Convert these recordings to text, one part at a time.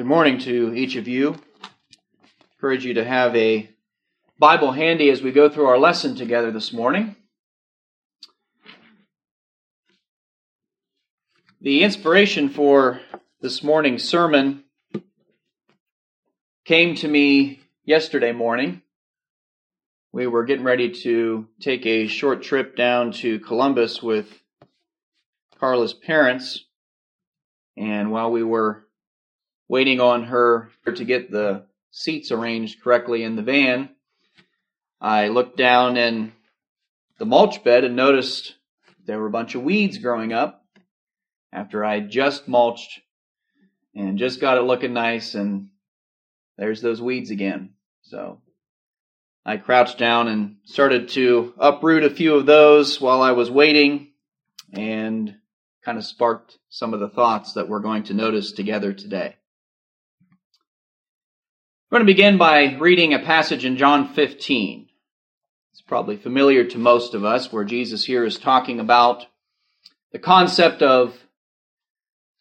Good morning to each of you. Encourage you to have a Bible handy as we go through our lesson together this morning. The inspiration for this morning's sermon came to me yesterday morning. We were getting ready to take a short trip down to Columbus with Carla's parents. And while we were waiting on her to get the seats arranged correctly in the van, I looked down in the mulch bed and noticed there were a bunch of weeds growing up after I just mulched and just got it looking nice and there's those weeds again. So I crouched down and started to uproot a few of those while I was waiting and kind of sparked some of the thoughts that we're going to notice together today. We're going to begin by reading a passage in John 15. It's probably familiar to most of us, where Jesus here is talking about the concept of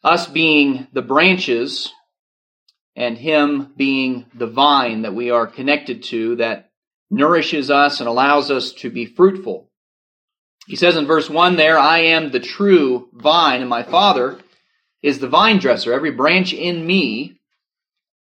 us being the branches and Him being the vine that we are connected to that nourishes us and allows us to be fruitful. He says in verse 1 there, I am the true vine, and my Father is the vine dresser. Every branch in me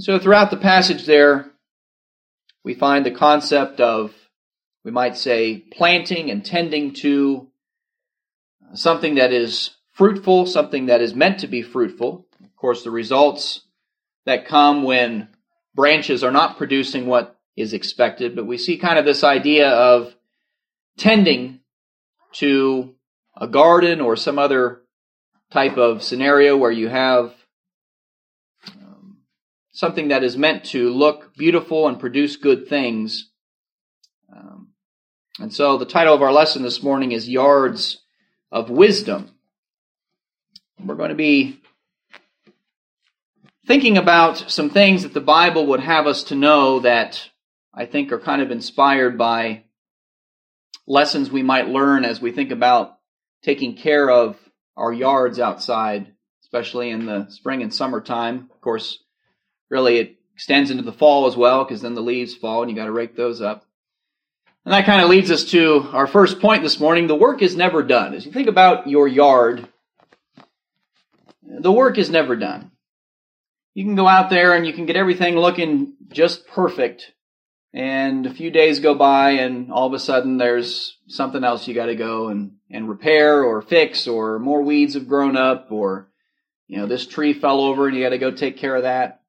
So throughout the passage there, we find the concept of, we might say, planting and tending to uh, something that is fruitful, something that is meant to be fruitful. Of course, the results that come when branches are not producing what is expected, but we see kind of this idea of tending to a garden or some other type of scenario where you have something that is meant to look beautiful and produce good things. Um, and so the title of our lesson this morning is Yards of Wisdom. We're going to be thinking about some things that the Bible would have us to know that I think are kind of inspired by lessons we might learn as we think about taking care of our yards outside, especially in the spring and summertime. Of course, really it extends into the fall as well because then the leaves fall and you got to rake those up. And that kind of leads us to our first point this morning. The work is never done. As you think about your yard, the work is never done. You can go out there and you can get everything looking just perfect. And a few days go by and all of a sudden there's something else you got to go and, and repair or fix or more weeds have grown up or, you know, this tree fell over and you got to go take care of that.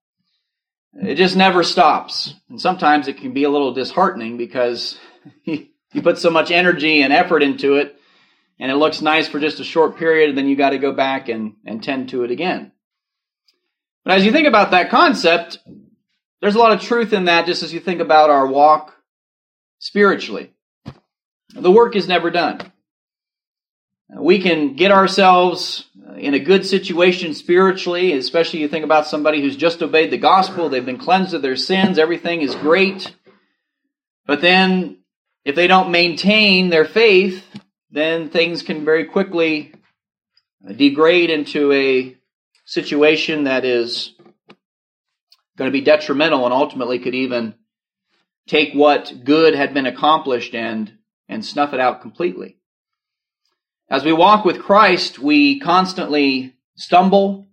It just never stops. And sometimes it can be a little disheartening because you put so much energy and effort into it and it looks nice for just a short period and then you got to go back and, and tend to it again. But as you think about that concept, there's a lot of truth in that just as you think about our walk spiritually. The work is never done. Uh, we can get ourselves uh, in a good situation spiritually, especially you think about somebody who's just obeyed the gospel, they've been cleansed of their sins, everything is great. But then, if they don't maintain their faith, then things can very quickly uh, degrade into a situation that is going to be detrimental and ultimately could even take what good had been accomplished and, and snuff it out completely. As we walk with Christ, we constantly stumble.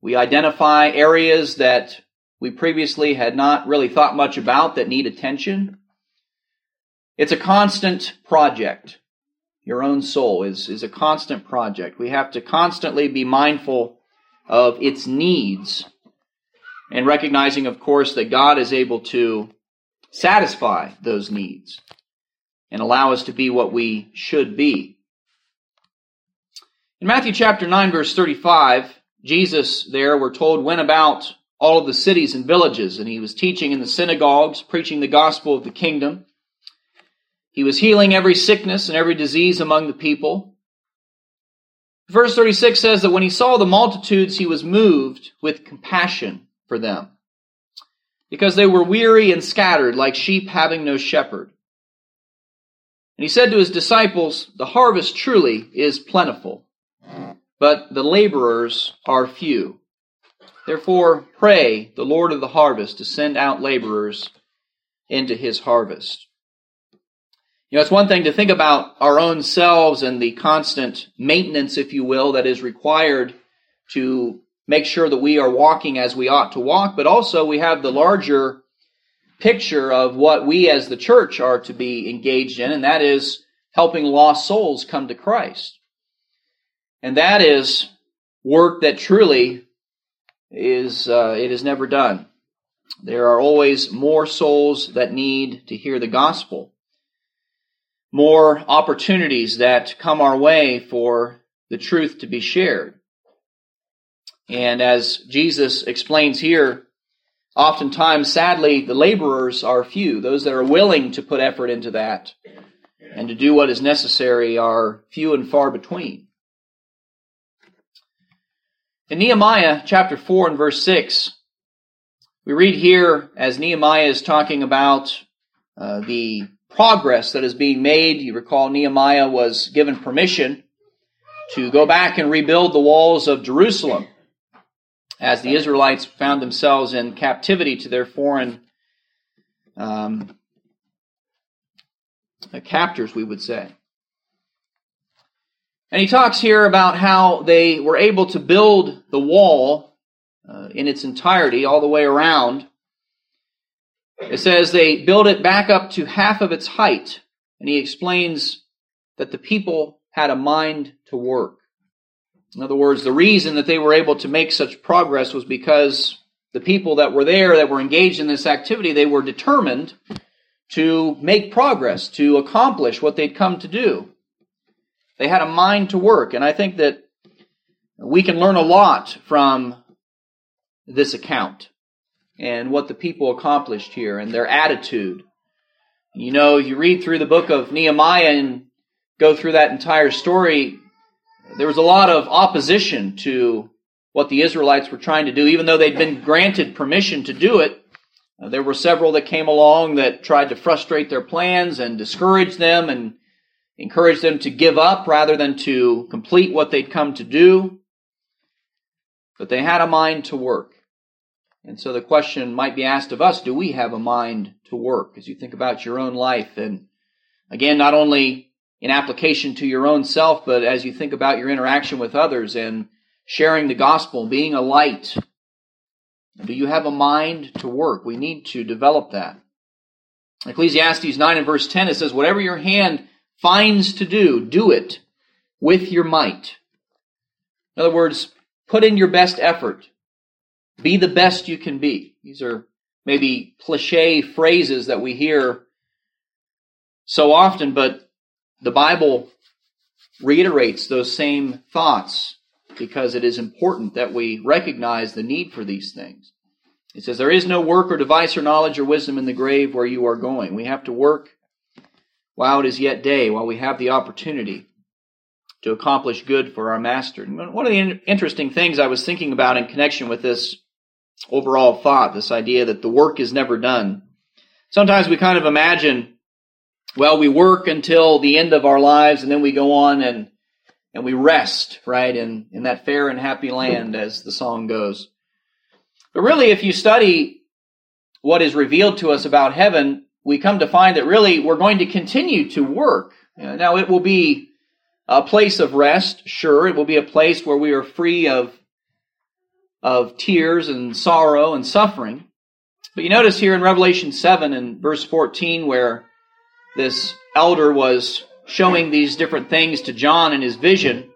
We identify areas that we previously had not really thought much about that need attention. It's a constant project. Your own soul is, is a constant project. We have to constantly be mindful of its needs and recognizing, of course, that God is able to satisfy those needs and allow us to be what we should be. In Matthew chapter 9, verse 35, Jesus there, we're told, went about all of the cities and villages, and he was teaching in the synagogues, preaching the gospel of the kingdom. He was healing every sickness and every disease among the people. Verse 36 says that when he saw the multitudes, he was moved with compassion for them because they were weary and scattered like sheep having no shepherd. And he said to his disciples, The harvest truly is plentiful, but the laborers are few. Therefore, pray the Lord of the harvest to send out laborers into his harvest. You know, it's one thing to think about our own selves and the constant maintenance, if you will, that is required to make sure that we are walking as we ought to walk, but also we have the larger picture of what we as the church are to be engaged in, and that is helping lost souls come to Christ. And that is work that truly is, uh, it is never done. There are always more souls that need to hear the gospel. More opportunities that come our way for the truth to be shared. And as Jesus explains here, oftentimes, sadly, the laborers are few. Those that are willing to put effort into that and to do what is necessary are few and far between. In Nehemiah chapter 4 and verse 6, we read here as Nehemiah is talking about uh, the progress that is being made. You recall Nehemiah was given permission to go back and rebuild the walls of Jerusalem as the Israelites found themselves in captivity to their foreign um, captors, we would say. And he talks here about how they were able to build the wall uh, in its entirety, all the way around. It says they built it back up to half of its height. And he explains that the people had a mind to work. In other words, the reason that they were able to make such progress was because the people that were there, that were engaged in this activity, they were determined to make progress, to accomplish what they'd come to do. They had a mind to work, and I think that we can learn a lot from this account and what the people accomplished here and their attitude. You know, you read through the book of Nehemiah and go through that entire story, there was a lot of opposition to what the Israelites were trying to do, even though they'd been granted permission to do it. There were several that came along that tried to frustrate their plans and discourage them and encourage them to give up rather than to complete what they'd come to do. But they had a mind to work. And so the question might be asked of us, do we have a mind to work? As you think about your own life and again, not only in application to your own self, but as you think about your interaction with others and sharing the gospel, being a light. Do you have a mind to work? We need to develop that. Ecclesiastes 9 and verse 10, it says, Whatever your hand finds to do, do it with your might. In other words, put in your best effort. Be the best you can be. These are maybe cliche phrases that we hear so often, but the Bible reiterates those same thoughts because it is important that we recognize the need for these things. It says, There is no work or device or knowledge or wisdom in the grave where you are going. We have to work while it is yet day, while we have the opportunity to accomplish good for our Master. One of the interesting things I was thinking about in connection with this overall thought, this idea that the work is never done. Sometimes we kind of imagine well, we work until the end of our lives and then we go on and, and we rest, right, in, in that fair and happy land, as the song goes. But really, if you study what is revealed to us about heaven, we come to find that really we're going to continue to work. Now, it will be a place of rest, sure. It will be a place where we are free of, of tears and sorrow and suffering. But you notice here in Revelation 7 and verse 14 where this elder was showing these different things to John in his vision,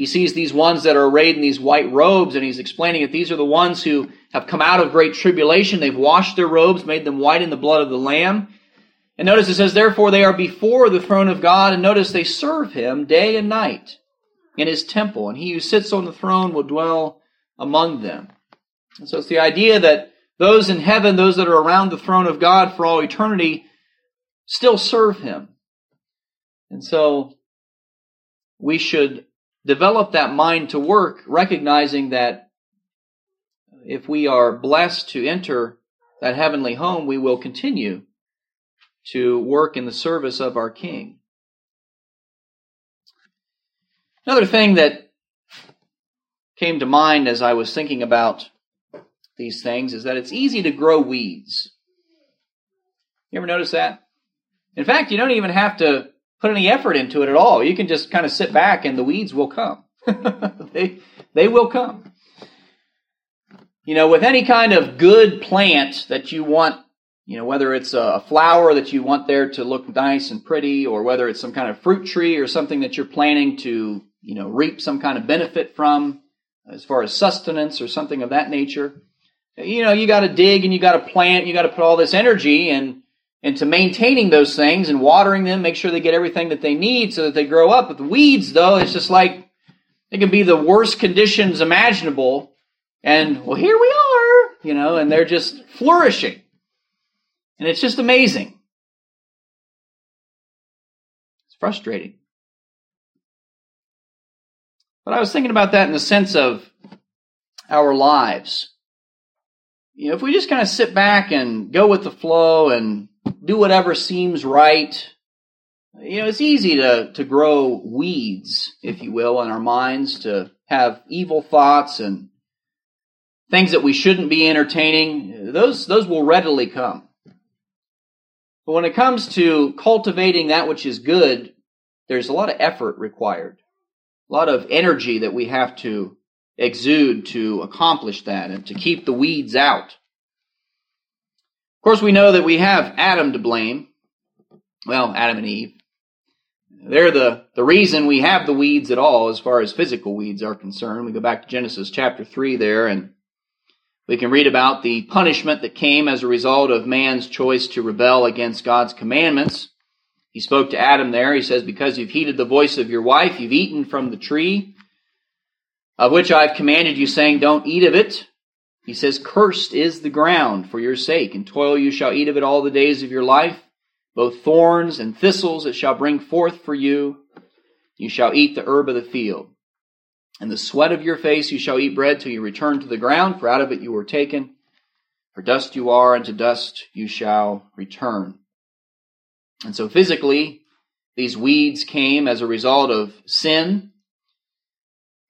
he sees these ones that are arrayed in these white robes, and he's explaining that these are the ones who have come out of great tribulation. They've washed their robes, made them white in the blood of the Lamb. And notice it says, therefore they are before the throne of God, and notice they serve him day and night in his temple, and he who sits on the throne will dwell among them. And so it's the idea that those in heaven, those that are around the throne of God for all eternity, still serve him. And so we should develop that mind to work, recognizing that if we are blessed to enter that heavenly home, we will continue to work in the service of our King. Another thing that came to mind as I was thinking about these things is that it's easy to grow weeds. You ever notice that? In fact, you don't even have to put any effort into it at all. You can just kind of sit back and the weeds will come. they, they will come. You know, with any kind of good plant that you want, you know, whether it's a flower that you want there to look nice and pretty, or whether it's some kind of fruit tree or something that you're planning to, you know, reap some kind of benefit from, as far as sustenance or something of that nature. You know, you got to dig and you got to plant, you got to put all this energy and into maintaining those things and watering them, make sure they get everything that they need so that they grow up. With the weeds, though, it's just like it can be the worst conditions imaginable, and well, here we are, you know, and they're just flourishing. And it's just amazing. It's frustrating. But I was thinking about that in the sense of our lives. You know, if we just kind of sit back and go with the flow and do whatever seems right. You know, it's easy to, to grow weeds, if you will, in our minds, to have evil thoughts and things that we shouldn't be entertaining. Those, those will readily come. But when it comes to cultivating that which is good, there's a lot of effort required, a lot of energy that we have to exude to accomplish that and to keep the weeds out. Of course, we know that we have Adam to blame. Well, Adam and Eve. They're the, the reason we have the weeds at all as far as physical weeds are concerned. We go back to Genesis chapter 3 there and we can read about the punishment that came as a result of man's choice to rebel against God's commandments. He spoke to Adam there. He says, Because you've heeded the voice of your wife, you've eaten from the tree of which I've commanded you, saying, Don't eat of it. He says, Cursed is the ground for your sake, and toil you shall eat of it all the days of your life. Both thorns and thistles it shall bring forth for you. You shall eat the herb of the field. And the sweat of your face you shall eat bread till you return to the ground, for out of it you were taken. For dust you are, and to dust you shall return. And so physically, these weeds came as a result of sin.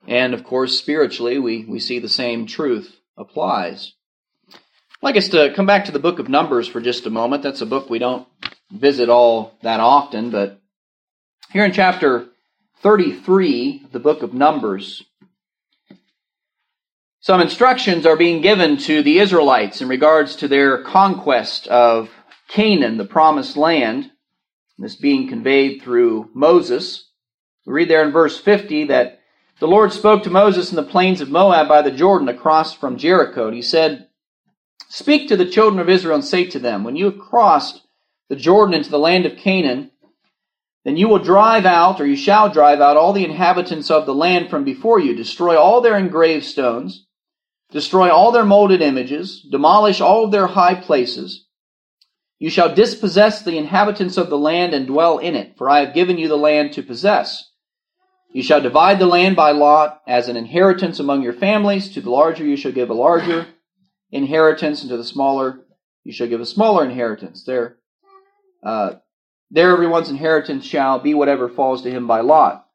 And of course, spiritually, we, we see the same truth applies. I'd like us to come back to the book of Numbers for just a moment. That's a book we don't visit all that often, but here in chapter 33, the book of Numbers, some instructions are being given to the Israelites in regards to their conquest of Canaan, the promised land. This being conveyed through Moses. We read there in verse 50 that the Lord spoke to Moses in the plains of Moab by the Jordan across from Jericho. And he said, Speak to the children of Israel and say to them, When you have crossed the Jordan into the land of Canaan, then you will drive out, or you shall drive out, all the inhabitants of the land from before you, destroy all their engraved stones, destroy all their molded images, demolish all of their high places. You shall dispossess the inhabitants of the land and dwell in it, for I have given you the land to possess. You shall divide the land by lot as an inheritance among your families. To the larger you shall give a larger inheritance, and to the smaller you shall give a smaller inheritance. There, uh, there everyone's inheritance shall be whatever falls to him by lot.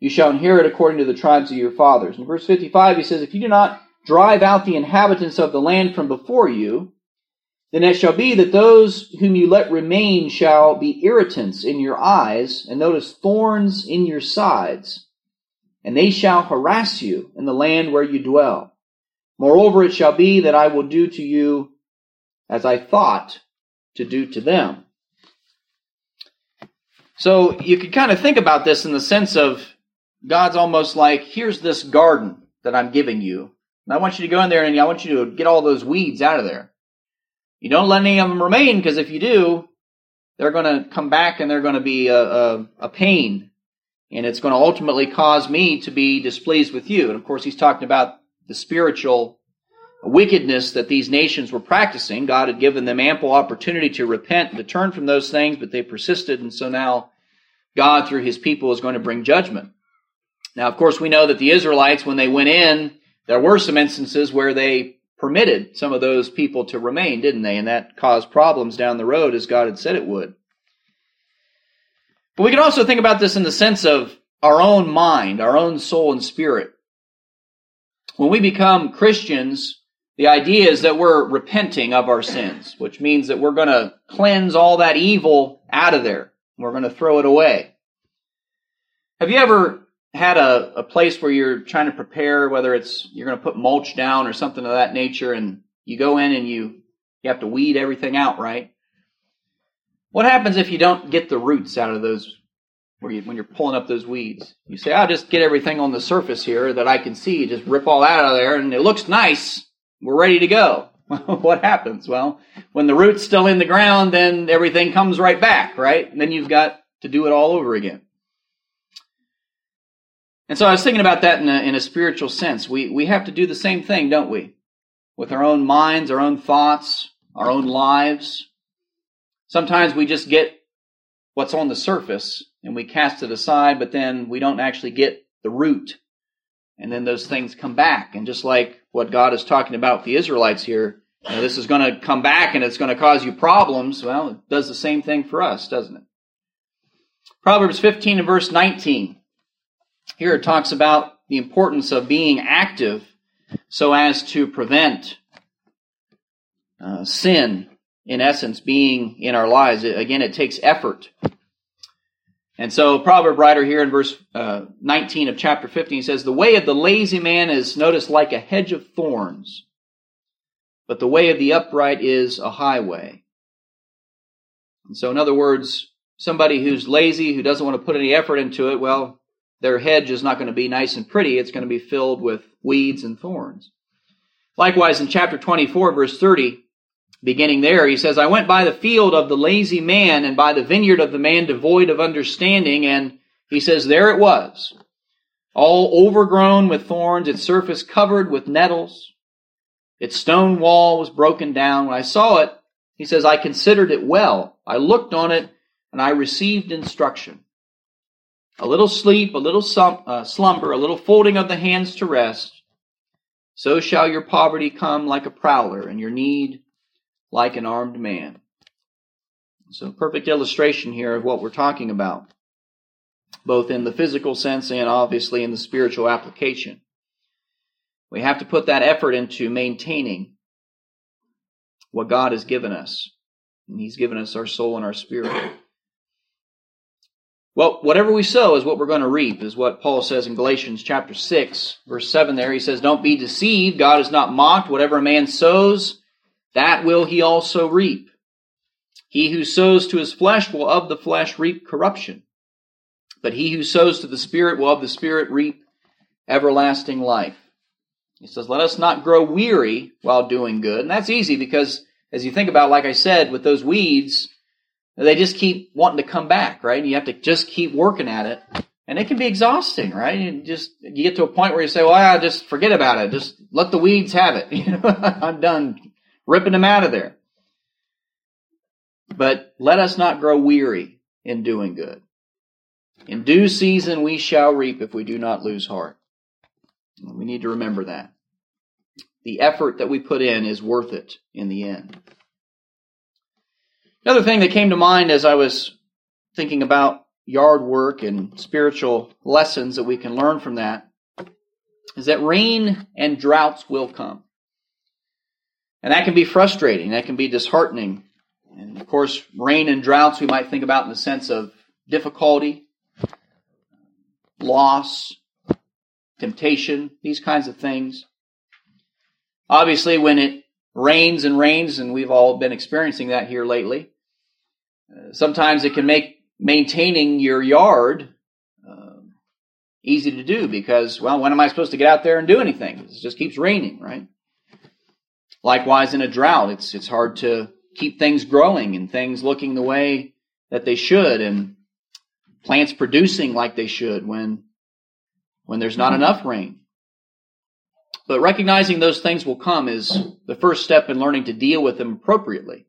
You shall inherit according to the tribes of your fathers. In verse 55 he says, If you do not drive out the inhabitants of the land from before you, then it shall be that those whom you let remain shall be irritants in your eyes, and notice thorns in your sides, and they shall harass you in the land where you dwell. Moreover, it shall be that I will do to you as I thought to do to them. So you could kind of think about this in the sense of God's almost like, here's this garden that I'm giving you. And I want you to go in there and I want you to get all those weeds out of there. You don't let any of them remain because if you do, they're going to come back and they're going to be a, a, a pain. And it's going to ultimately cause me to be displeased with you. And of course, he's talking about the spiritual wickedness that these nations were practicing. God had given them ample opportunity to repent and to turn from those things, but they persisted. And so now God, through his people, is going to bring judgment. Now, of course, we know that the Israelites, when they went in, there were some instances where they permitted some of those people to remain, didn't they? And that caused problems down the road as God had said it would. But we can also think about this in the sense of our own mind, our own soul and spirit. When we become Christians, the idea is that we're repenting of our sins, which means that we're going to cleanse all that evil out of there. We're going to throw it away. Have you ever had a, a place where you're trying to prepare, whether it's you're going to put mulch down or something of that nature, and you go in and you you have to weed everything out, right? What happens if you don't get the roots out of those where you, when you're pulling up those weeds? You say, "I'll just get everything on the surface here that I can see, just rip all that out of there, and it looks nice. We're ready to go." what happens? Well, when the root's still in the ground, then everything comes right back, right? And then you've got to do it all over again. And so I was thinking about that in a, in a spiritual sense. We, we have to do the same thing, don't we? With our own minds, our own thoughts, our own lives. Sometimes we just get what's on the surface and we cast it aside, but then we don't actually get the root. And then those things come back. And just like what God is talking about the Israelites here, you know, this is going to come back and it's going to cause you problems. Well, it does the same thing for us, doesn't it? Proverbs 15 and verse 19. Here it talks about the importance of being active so as to prevent uh, sin, in essence, being in our lives. Again, it takes effort. And so, proverb writer here in verse uh, 19 of chapter 15 says, The way of the lazy man is, noticed like a hedge of thorns, but the way of the upright is a highway. And so, in other words, somebody who's lazy, who doesn't want to put any effort into it, well, their hedge is not going to be nice and pretty. It's going to be filled with weeds and thorns. Likewise, in chapter 24, verse 30, beginning there, he says, I went by the field of the lazy man and by the vineyard of the man devoid of understanding. And he says, there it was, all overgrown with thorns, its surface covered with nettles. Its stone wall was broken down. When I saw it, he says, I considered it well. I looked on it and I received instruction. A little sleep, a little uh, slumber, a little folding of the hands to rest. So shall your poverty come like a prowler, and your need like an armed man. So, perfect illustration here of what we're talking about, both in the physical sense and obviously in the spiritual application. We have to put that effort into maintaining what God has given us. And He's given us our soul and our spirit. Well, whatever we sow is what we're going to reap, is what Paul says in Galatians chapter 6, verse 7 there. He says, Don't be deceived. God is not mocked. Whatever a man sows, that will he also reap. He who sows to his flesh will of the flesh reap corruption. But he who sows to the Spirit will of the Spirit reap everlasting life. He says, Let us not grow weary while doing good. And that's easy because, as you think about, like I said, with those weeds, they just keep wanting to come back, right? And You have to just keep working at it. And it can be exhausting, right? You just you get to a point where you say, "Well, I just forget about it. Just let the weeds have it." You know, I'm done ripping them out of there. But let us not grow weary in doing good. In due season we shall reap if we do not lose heart. We need to remember that. The effort that we put in is worth it in the end. Another thing that came to mind as I was thinking about yard work and spiritual lessons that we can learn from that is that rain and droughts will come. And that can be frustrating, that can be disheartening. And of course, rain and droughts we might think about in the sense of difficulty, loss, temptation, these kinds of things. Obviously, when it rains and rains, and we've all been experiencing that here lately, uh, sometimes it can make maintaining your yard uh, easy to do because, well, when am I supposed to get out there and do anything? It just keeps raining, right? Likewise, in a drought, it's it's hard to keep things growing and things looking the way that they should, and plants producing like they should when when there's not enough rain. But recognizing those things will come is the first step in learning to deal with them appropriately.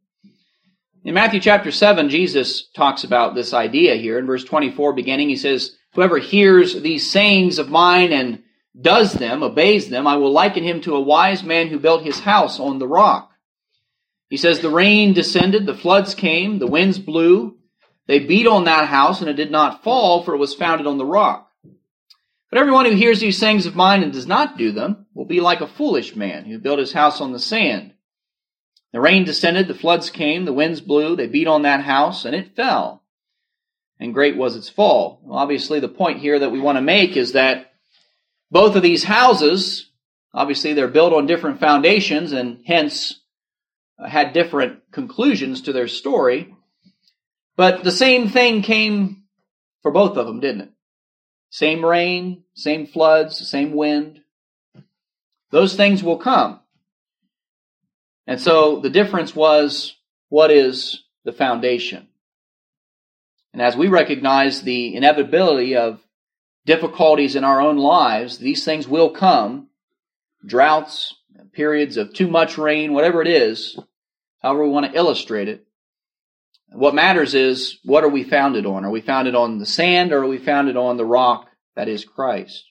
In Matthew chapter 7, Jesus talks about this idea here. In verse 24 beginning, he says, Whoever hears these sayings of mine and does them, obeys them, I will liken him to a wise man who built his house on the rock. He says, The rain descended, the floods came, the winds blew, they beat on that house, and it did not fall, for it was founded on the rock. But everyone who hears these sayings of mine and does not do them will be like a foolish man who built his house on the sand. The rain descended, the floods came, the winds blew, they beat on that house, and it fell. And great was its fall. Well, obviously, the point here that we want to make is that both of these houses, obviously, they're built on different foundations and hence uh, had different conclusions to their story. But the same thing came for both of them, didn't it? Same rain, same floods, same wind. Those things will come. And so the difference was what is the foundation? And as we recognize the inevitability of difficulties in our own lives, these things will come. Droughts, periods of too much rain, whatever it is, however we want to illustrate it. What matters is what are we founded on? Are we founded on the sand or are we founded on the rock that is Christ?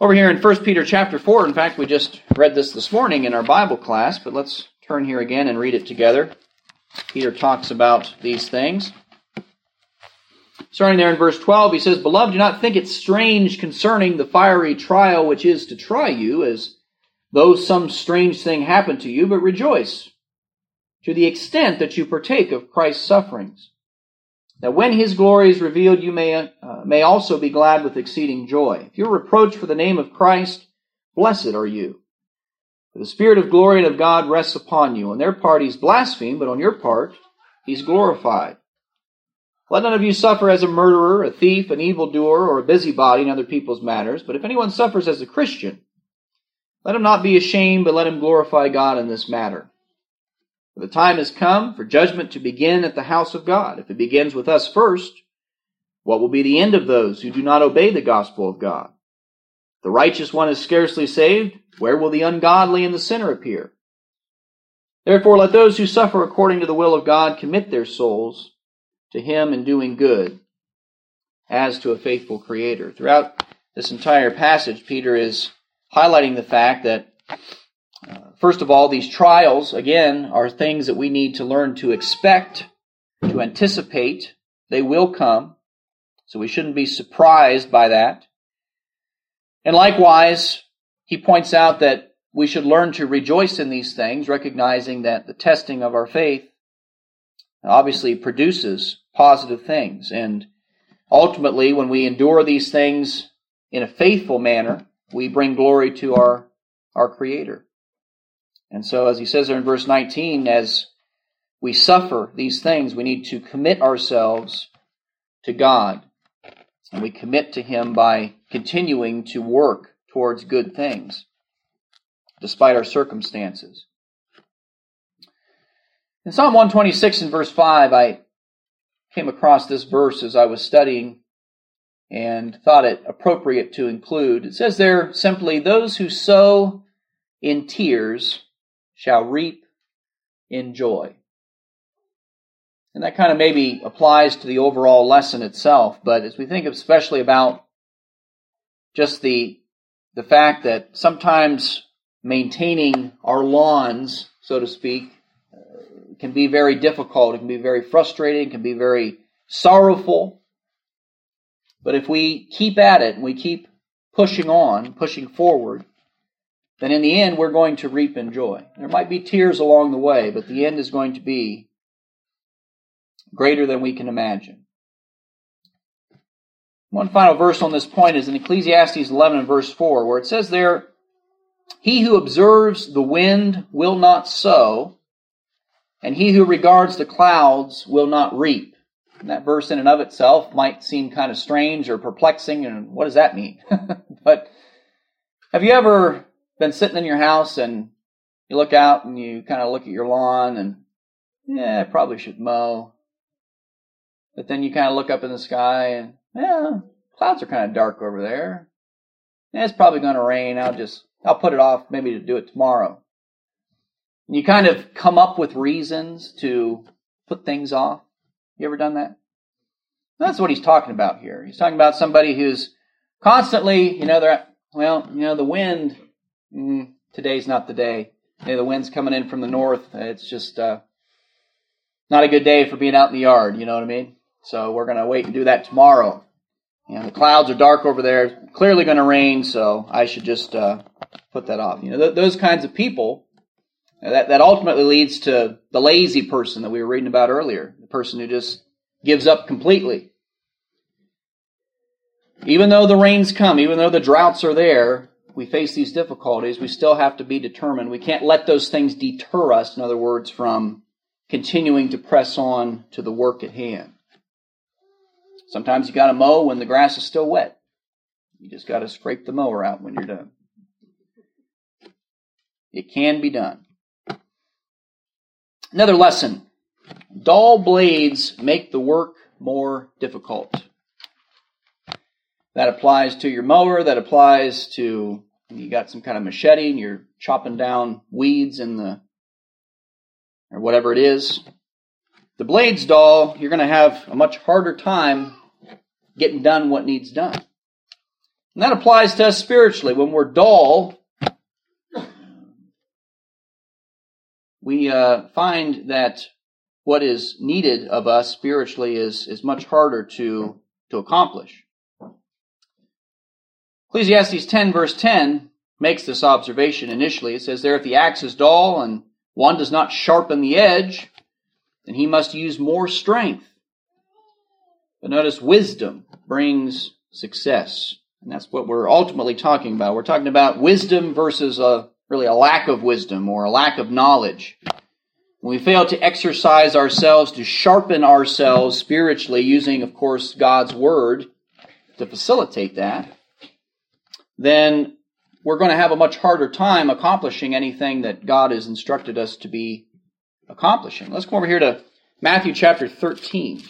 Over here in 1 Peter chapter 4, in fact, we just read this this morning in our Bible class, but let's turn here again and read it together. Peter talks about these things. Starting there in verse 12, he says, Beloved, do not think it strange concerning the fiery trial which is to try you, as though some strange thing happened to you, but rejoice to the extent that you partake of Christ's sufferings, that when his glory is revealed, you may, uh, may also be glad with exceeding joy. If you're reproached for the name of Christ, blessed are you. For the Spirit of glory and of God rests upon you. On their part he's blasphemed, but on your part he's glorified. Let none of you suffer as a murderer, a thief, an evildoer, or a busybody in other people's matters, but if anyone suffers as a Christian, let him not be ashamed, but let him glorify God in this matter. For the time has come for judgment to begin at the house of God. If it begins with us first, what will be the end of those who do not obey the gospel of God? The righteous one is scarcely saved. Where will the ungodly and the sinner appear? Therefore, let those who suffer according to the will of God commit their souls to Him in doing good, as to a faithful Creator. Throughout this entire passage, Peter is highlighting the fact that, first of all, these trials, again, are things that we need to learn to expect, to anticipate. They will come, so we shouldn't be surprised by that. And likewise, he points out that we should learn to rejoice in these things, recognizing that the testing of our faith obviously produces positive things. And ultimately, when we endure these things in a faithful manner, we bring glory to our, our Creator. And so, as he says there in verse 19, as we suffer these things, we need to commit ourselves to God. And we commit to Him by continuing to work towards good things, despite our circumstances. In Psalm 126 and verse 5, I came across this verse as I was studying and thought it appropriate to include. It says there simply, Those who sow in tears shall reap in joy. And that kind of maybe applies to the overall lesson itself, but as we think especially about just the, the fact that sometimes maintaining our lawns, so to speak, uh, can be very difficult. It can be very frustrating. It can be very sorrowful. But if we keep at it and we keep pushing on, pushing forward, then in the end we're going to reap in joy. There might be tears along the way, but the end is going to be greater than we can imagine. One final verse on this point is in Ecclesiastes 11 and verse 4, where it says there, He who observes the wind will not sow, and he who regards the clouds will not reap. And that verse in and of itself might seem kind of strange or perplexing, and what does that mean? but have you ever been sitting in your house and you look out and you kind of look at your lawn and, yeah, I probably should mow. But then you kind of look up in the sky and, yeah, clouds are kind of dark over there. Yeah, it's probably going to rain. I'll just, I'll put it off maybe to do it tomorrow. And you kind of come up with reasons to put things off. You ever done that? That's what he's talking about here. He's talking about somebody who's constantly, you know, they're, well, you know, the wind, mm, today's not the day. Hey, the wind's coming in from the north. It's just uh, not a good day for being out in the yard. You know what I mean? So we're going to wait and do that tomorrow. And the clouds are dark over there. Clearly going to rain, so I should just uh, put that off. You know, th- those kinds of people. That that ultimately leads to the lazy person that we were reading about earlier, the person who just gives up completely. Even though the rains come, even though the droughts are there, we face these difficulties, we still have to be determined. We can't let those things deter us, in other words, from continuing to press on to the work at hand. Sometimes you got to mow when the grass is still wet. You just got to scrape the mower out when you're done. It can be done. Another lesson dull blades make the work more difficult. That applies to your mower. That applies to you got some kind of machete and you're chopping down weeds in the or whatever it is. The blades dull, you're going to have a much harder time getting done what needs done. And that applies to us spiritually. When we're dull, we uh, find that what is needed of us spiritually is, is much harder to, to accomplish. Ecclesiastes 10, verse 10, makes this observation initially. It says there, if the axe is dull and one does not sharpen the edge, then he must use more strength. But notice wisdom brings success. And that's what we're ultimately talking about. We're talking about wisdom versus a, really a lack of wisdom or a lack of knowledge. When we fail to exercise ourselves, to sharpen ourselves spiritually, using, of course, God's Word to facilitate that, then we're going to have a much harder time accomplishing anything that God has instructed us to be accomplishing. Let's come over here to Matthew chapter 13.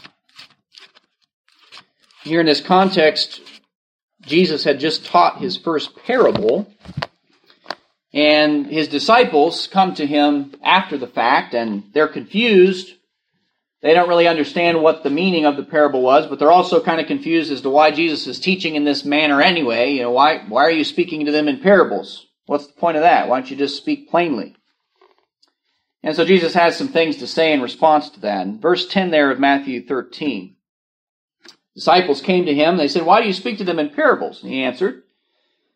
Here in this context, Jesus had just taught his first parable, and his disciples come to him after the fact, and they're confused they don't really understand what the meaning of the parable was, but they're also kind of confused as to why Jesus is teaching in this manner anyway. You know, why, why are you speaking to them in parables? What's the point of that? Why don't you just speak plainly? And so Jesus has some things to say in response to that. In verse 10 there of Matthew 13. Disciples came to him. They said, Why do you speak to them in parables? And he answered,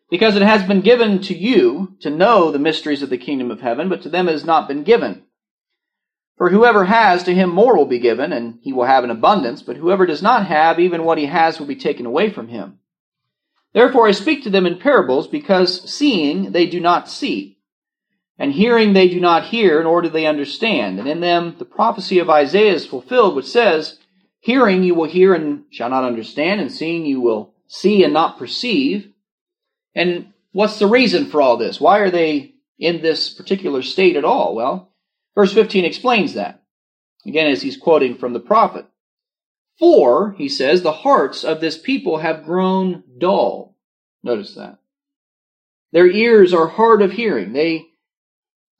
Because it has been given to you to know the mysteries of the kingdom of heaven, but to them it has not been given. For whoever has, to him more will be given, and he will have an abundance, but whoever does not have, even what he has will be taken away from him. Therefore I speak to them in parables, because seeing they do not see, and hearing they do not hear, nor do they understand. And in them the prophecy of Isaiah is fulfilled, which says, Hearing you will hear and shall not understand, and seeing you will see and not perceive. And what's the reason for all this? Why are they in this particular state at all? Well, Verse 15 explains that. Again, as he's quoting from the prophet. For, he says, the hearts of this people have grown dull. Notice that. Their ears are hard of hearing. They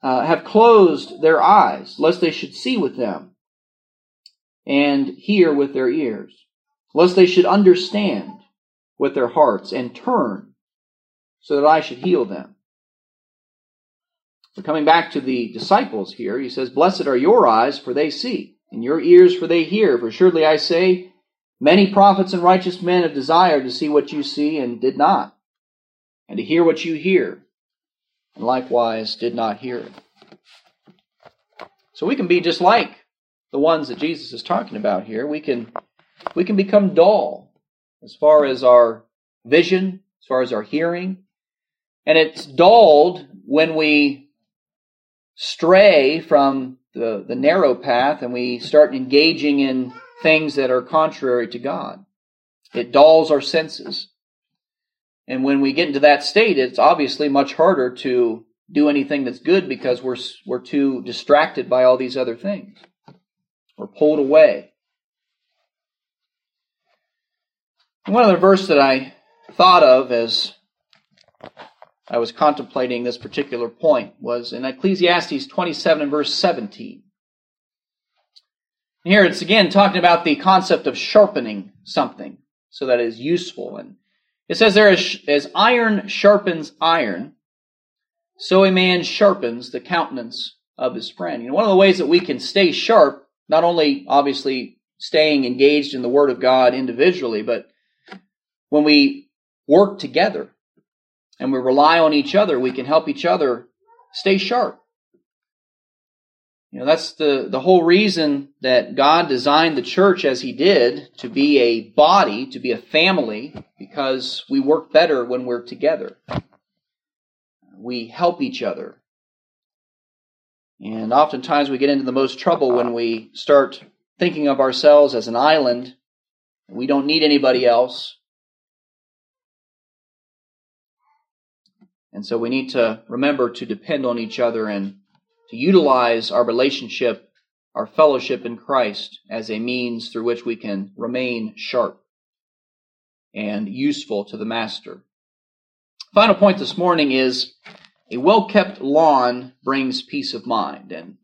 uh, have closed their eyes, lest they should see with them and hear with their ears, lest they should understand with their hearts and turn so that I should heal them. Coming back to the disciples here, he says, Blessed are your eyes, for they see, and your ears, for they hear. For surely I say, many prophets and righteous men have desired to see what you see and did not, and to hear what you hear, and likewise did not hear. So we can be just like the ones that Jesus is talking about here. We can we can become dull as far as our vision, as far as our hearing, And it's dulled when we stray from the, the narrow path and we start engaging in things that are contrary to God. It dulls our senses. And when we get into that state, it's obviously much harder to do anything that's good because we're, we're too distracted by all these other things. We're pulled away. One other verse that I thought of as I was contemplating this particular point was in Ecclesiastes 27 and verse 17. Here it's again talking about the concept of sharpening something so that it is useful. And it says there, as, as iron sharpens iron, so a man sharpens the countenance of his friend. You know, one of the ways that we can stay sharp, not only obviously staying engaged in the Word of God individually, but when we work together and we rely on each other, we can help each other stay sharp. You know, that's the, the whole reason that God designed the church as He did to be a body, to be a family, because we work better when we're together. We help each other. And oftentimes we get into the most trouble when we start thinking of ourselves as an island. We don't need anybody else. And so we need to remember to depend on each other and to utilize our relationship, our fellowship in Christ as a means through which we can remain sharp and useful to the Master. Final point this morning is a well kept lawn brings peace of mind. And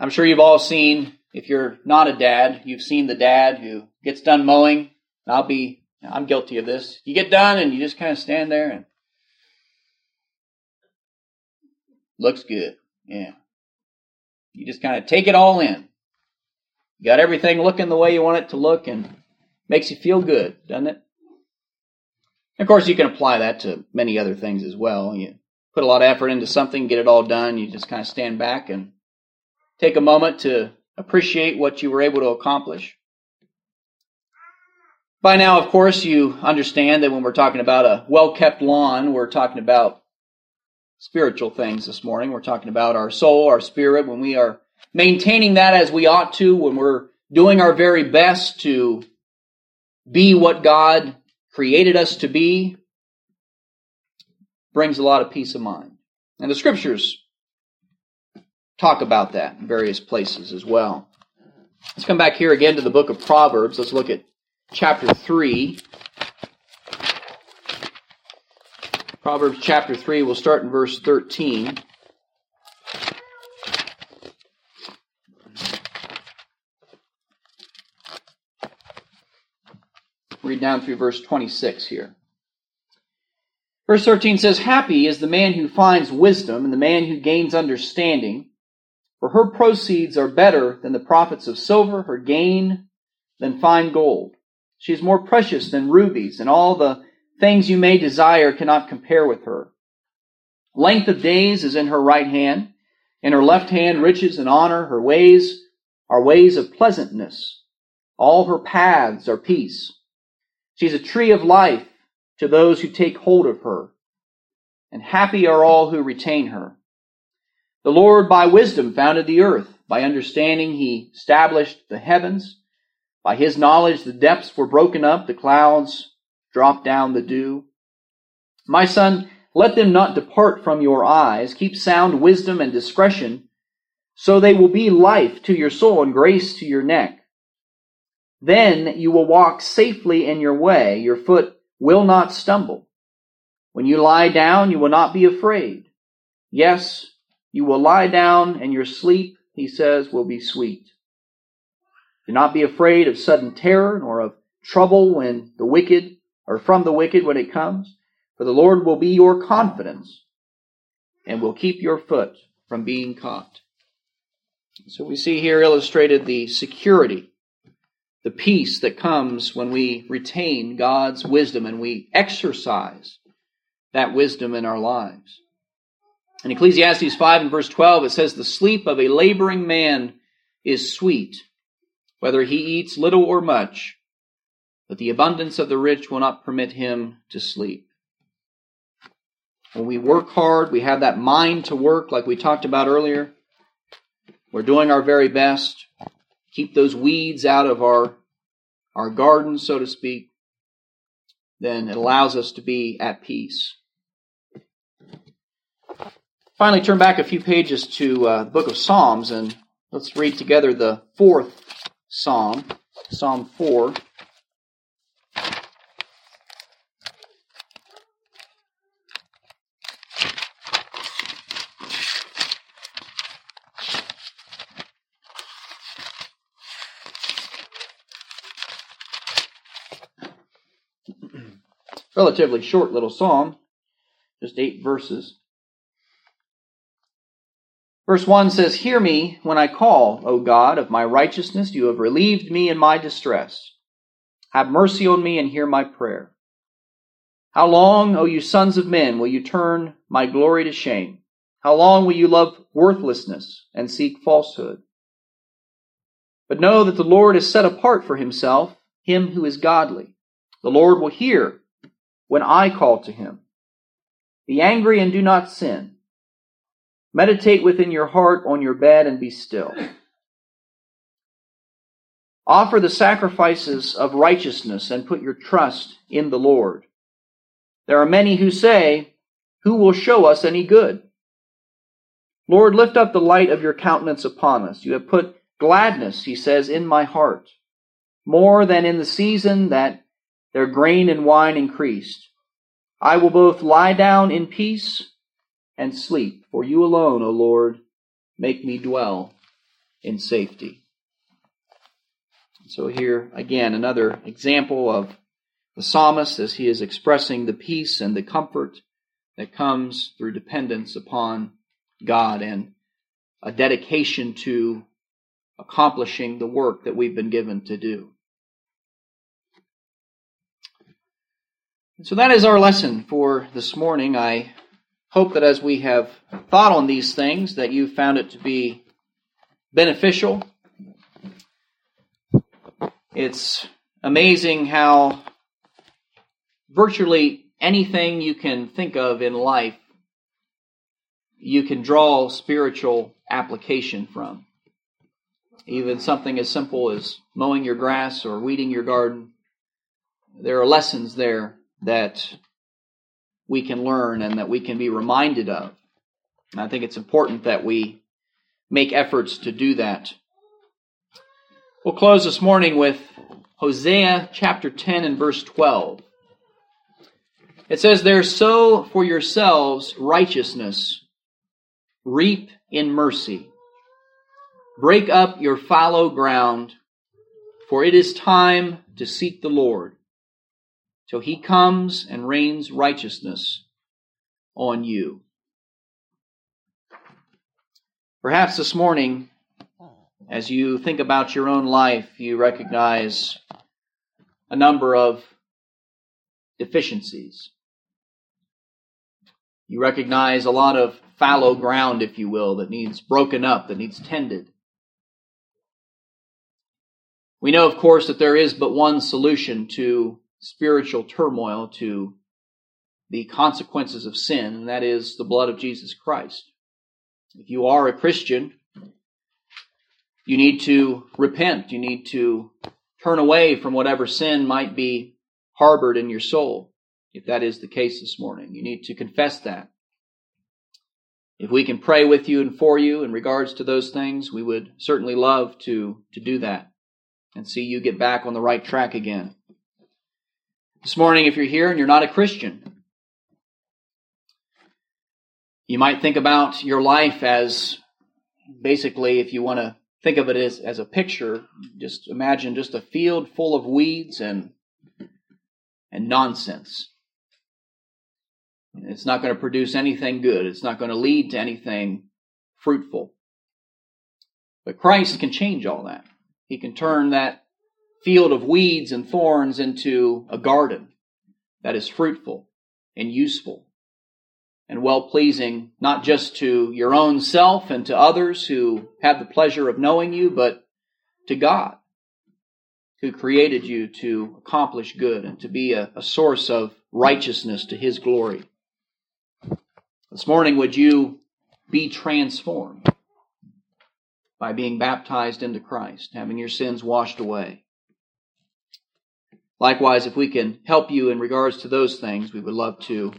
I'm sure you've all seen, if you're not a dad, you've seen the dad who gets done mowing. I'll be, I'm guilty of this. You get done and you just kind of stand there and Looks good. Yeah. You just kind of take it all in. You got everything looking the way you want it to look and makes you feel good, doesn't it? Of course, you can apply that to many other things as well. You put a lot of effort into something, get it all done, you just kind of stand back and take a moment to appreciate what you were able to accomplish. By now, of course, you understand that when we're talking about a well kept lawn, we're talking about spiritual things this morning. We're talking about our soul, our spirit, when we are maintaining that as we ought to, when we're doing our very best to be what God created us to be, brings a lot of peace of mind. And the scriptures talk about that in various places as well. Let's come back here again to the book of Proverbs. Let's look at chapter 3. Proverbs chapter 3, we'll start in verse 13. Read down through verse 26 here. Verse 13 says, Happy is the man who finds wisdom and the man who gains understanding, for her proceeds are better than the profits of silver, her gain than fine gold. She is more precious than rubies, and all the Things you may desire cannot compare with her. Length of days is in her right hand. In her left hand, riches and honor. Her ways are ways of pleasantness. All her paths are peace. She is a tree of life to those who take hold of her. And happy are all who retain her. The Lord by wisdom founded the earth. By understanding he established the heavens. By his knowledge the depths were broken up, the clouds drop down the dew. My son, let them not depart from your eyes. Keep sound wisdom and discretion, so they will be life to your soul and grace to your neck. Then you will walk safely in your way. Your foot will not stumble. When you lie down, you will not be afraid. Yes, you will lie down and your sleep, he says, will be sweet. Do not be afraid of sudden terror nor of trouble when the wicked or from the wicked when it comes, for the Lord will be your confidence and will keep your foot from being caught. So we see here illustrated the security, the peace that comes when we retain God's wisdom and we exercise that wisdom in our lives. In Ecclesiastes 5 and verse 12, it says, The sleep of a laboring man is sweet, whether he eats little or much, but the abundance of the rich will not permit him to sleep. When we work hard, we have that mind to work, like we talked about earlier. We're doing our very best. Keep those weeds out of our, our garden, so to speak. Then it allows us to be at peace. Finally, turn back a few pages to uh, the book of Psalms and let's read together the fourth Psalm, Psalm 4. Relatively short little psalm, just eight verses. Verse 1 says, Hear me when I call, O God, of my righteousness. You have relieved me in my distress. Have mercy on me and hear my prayer. How long, O you sons of men, will you turn my glory to shame? How long will you love worthlessness and seek falsehood? But know that the Lord is set apart for himself, him who is godly. The Lord will hear when I call to him. Be angry and do not sin. Meditate within your heart on your bed and be still. Offer the sacrifices of righteousness and put your trust in the Lord. There are many who say, Who will show us any good? Lord, lift up the light of your countenance upon us. You have put gladness, he says, in my heart, more than in the season that their grain and wine increased. I will both lie down in peace and sleep. For you alone, O Lord, make me dwell in safety. So here again, another example of the psalmist as he is expressing the peace and the comfort that comes through dependence upon God and a dedication to accomplishing the work that we've been given to do. So that is our lesson for this morning. I hope that as we have thought on these things, that you found it to be beneficial. It's amazing how virtually anything you can think of in life, you can draw spiritual application from. Even something as simple as mowing your grass or weeding your garden. There are lessons there that we can learn and that we can be reminded of. And I think it's important that we make efforts to do that. We'll close this morning with Hosea chapter 10 and verse 12. It says there, sow for yourselves righteousness, reap in mercy. Break up your fallow ground, for it is time to seek the Lord till he comes and rains righteousness on you. Perhaps this morning, as you think about your own life, you recognize a number of deficiencies. You recognize a lot of fallow ground, if you will, that needs broken up, that needs tended. We know, of course, that there is but one solution to spiritual turmoil to the consequences of sin, and that is the blood of Jesus Christ. If you are a Christian, you need to repent. You need to turn away from whatever sin might be harbored in your soul. If that is the case this morning, you need to confess that. If we can pray with you and for you in regards to those things, we would certainly love to, to do that and see you get back on the right track again. This morning, if you're here and you're not a Christian, you might think about your life as basically, if you want to think of it as, as a picture, just imagine just a field full of weeds and and nonsense. It's not going to produce anything good. It's not going to lead to anything fruitful. But Christ can change all that. He can turn that field of weeds and thorns into a garden that is fruitful and useful and well pleasing, not just to your own self and to others who have the pleasure of knowing you, but to God who created you to accomplish good and to be a, a source of righteousness to his glory. This morning, would you be transformed by being baptized into Christ, having your sins washed away? Likewise, if we can help you in regards to those things, we would love to,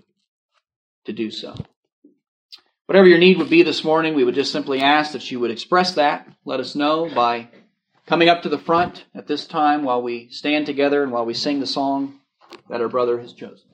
to do so. Whatever your need would be this morning, we would just simply ask that you would express that. Let us know by coming up to the front at this time while we stand together and while we sing the song that our brother has chosen.